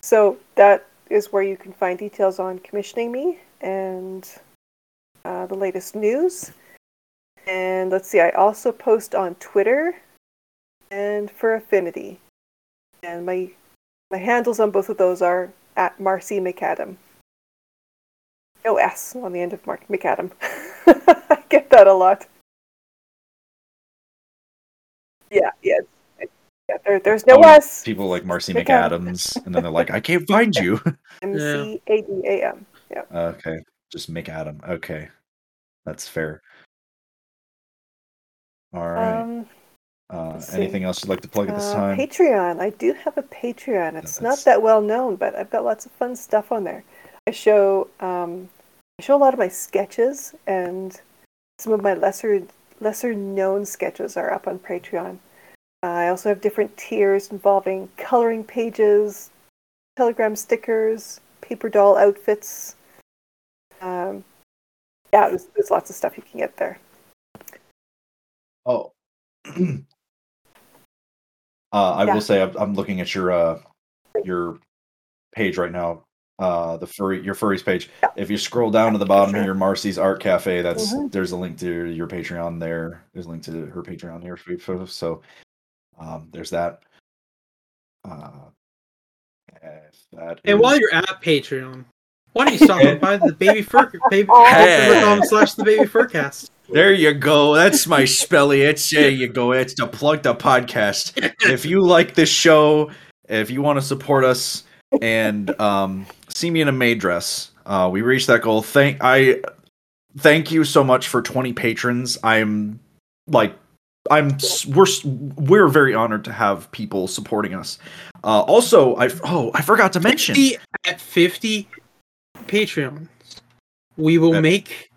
So that is where you can find details on commissioning me and uh, the latest news. And let's see, I also post on Twitter and Fur Affinity, and my my handles on both of those are at Marci McAdam. No S on the end of Mark McAdam. I get that a lot. Yeah, yeah. yeah there, there's no Oh, S. people like Marci McAdam. McAdams, and then they're like, I can't find you. M C A D A M. Yeah. okay, just McAdam. Okay, that's fair. All right. Um, uh, anything else you'd like to plug at this uh, time? Patreon. I do have a Patreon. It's not that well known, but I've got lots of fun stuff on there. I show um, I show a lot of my sketches, and some of my lesser lesser known sketches are up on Patreon. Uh, I also have different tiers involving coloring pages, telegram stickers, paper doll outfits. Um, yeah, there's, there's lots of stuff you can get there. Oh. uh, I Yeah. will say I'm, I'm looking at your uh, your page right now. Uh, the furry your furries page. Yeah. If you scroll down to the bottom Sure. here, Marci's Art Cafe. That's Mhm. there's a link to your Patreon there. There's a link to her Patreon here for you. So um, there's that. Uh, if that And while you're at Patreon, why don't you stop by the baby fur baby hey. slash the baby furcast? There you go. That's my spelly. It's there you go. It's to plug the podcast. if you like this show, if you want to support us and um, see me in a maid dress, uh, we reached that goal. Thank I thank you so much for 20 patrons. I'm like I'm we're we're very honored to have people supporting us. Uh, also, I oh I forgot to mention. 50 at 50 Patreons, we will At- make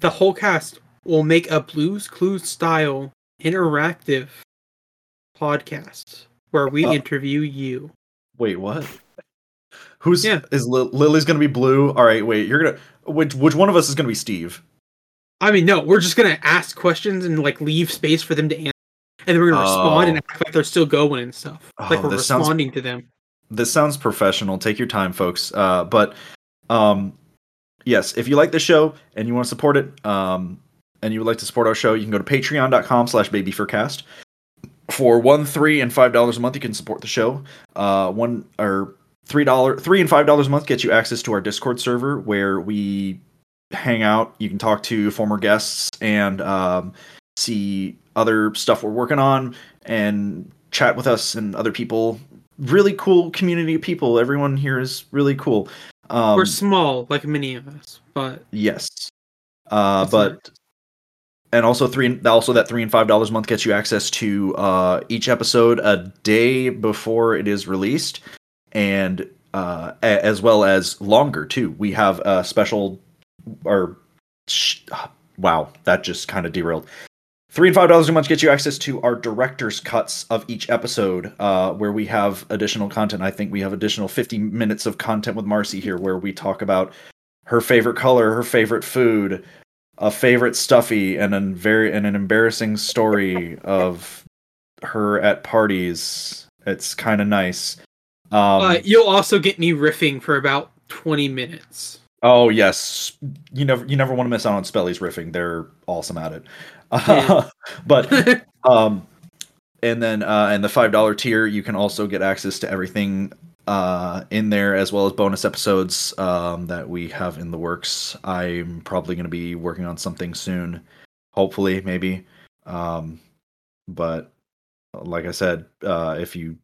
the whole cast will make a Blues Clues style interactive podcast where we Uh, interview you. Wait, what? Who's Yeah. is Li- Lily's gonna be blue? All right, wait. You're gonna which which one of us is gonna be Steve? I mean, no, we're just gonna ask questions and like leave space for them to answer, and then we're gonna respond and Oh. act like they're still going and stuff, like Oh, we're this sounds- responding to them. This sounds professional. Take your time, folks. Uh, but um, yes, if you like the show and you want to support it, um, and you would like to support our show, you can go to patreon.com slash babyfurcast. For one, three, and five dollars a month, you can support the show. Uh, one or three dollar, three and five dollars a month gets you access to our Discord server where we hang out. You can talk to former guests and um, see other stuff we're working on and chat with us and other people. Really cool community of people. Everyone here is really cool. Um, we're small, like many of us, but Yes. Uh, but and also three and also that three and five dollars a month gets you access to uh, each episode a day before it is released, and uh, as well as longer too. We have a special or wow, that just kind of derailed. Three and five dollars a month gets you access to our director's cuts of each episode, uh, where we have additional content. I think we have additional fifty minutes of content with Marci here, where we talk about her favorite color, her favorite food, a favorite stuffy, and a very and an embarrassing story of her at parties. It's kind of nice. Um, uh, you'll also get me riffing for about twenty minutes. Oh yes, you never you never want to miss out on Spelly's riffing. They're awesome at it. Yeah. but um, and then uh, and the five dollar tier, you can also get access to everything uh in there as well as bonus episodes um that we have in the works. I'm probably going to be working on something soon, hopefully maybe. Um, but like I said, uh, if you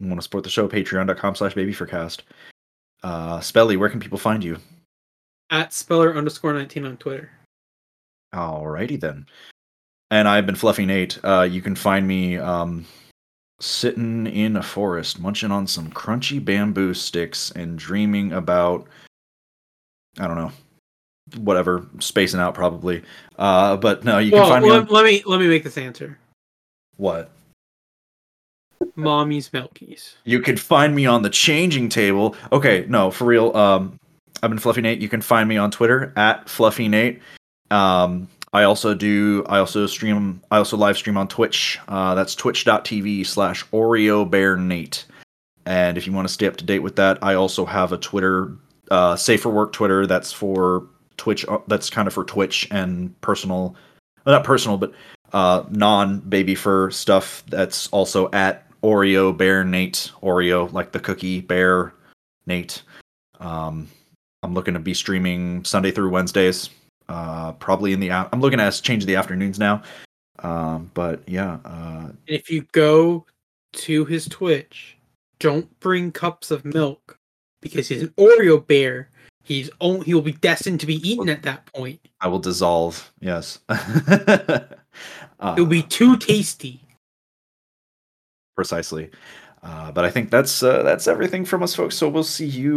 want to support the show, patreon.com slash babyfurcast. Uh, Spelly, where can people find you? At speller underscore nineteen on Twitter. Alrighty then. And I've been Fluffy Nate. Uh, you can find me um, sitting in a forest, munching on some crunchy bamboo sticks and dreaming about, I don't know, whatever, spacing out probably. Uh, but no, you can find me let, on let me let me make this answer. what? Mommy's Milkies. You can find me on the changing table. Okay, no, for real. Um, I've been Fluffy Nate. You can find me on Twitter at Fluffy Nate. Um, I also do. I also stream. I also live stream on Twitch. Uh, that's twitch.tv slash Oreo Bear Nate. And if you want to stay up to date with that, I also have a Twitter, uh, safer work Twitter. That's for Twitch. uh, That's kind of for Twitch and personal, well, not personal, but uh, non baby fur stuff. That's also at Oreo Bear Nate. Oreo like the cookie bear Nate. Um, I'm looking to be streaming Sunday through Wednesdays. Uh, probably in the I'm looking at change the afternoons now. Um, but yeah, uh, And if you go to his Twitch, don't bring cups of milk because he's an Oreo bear. He's only he will be destined to be eaten at that point. I will dissolve. Yes. uh, It will be too tasty. Precisely. Uh, but I think that's uh, that's everything from us, folks. So we'll see you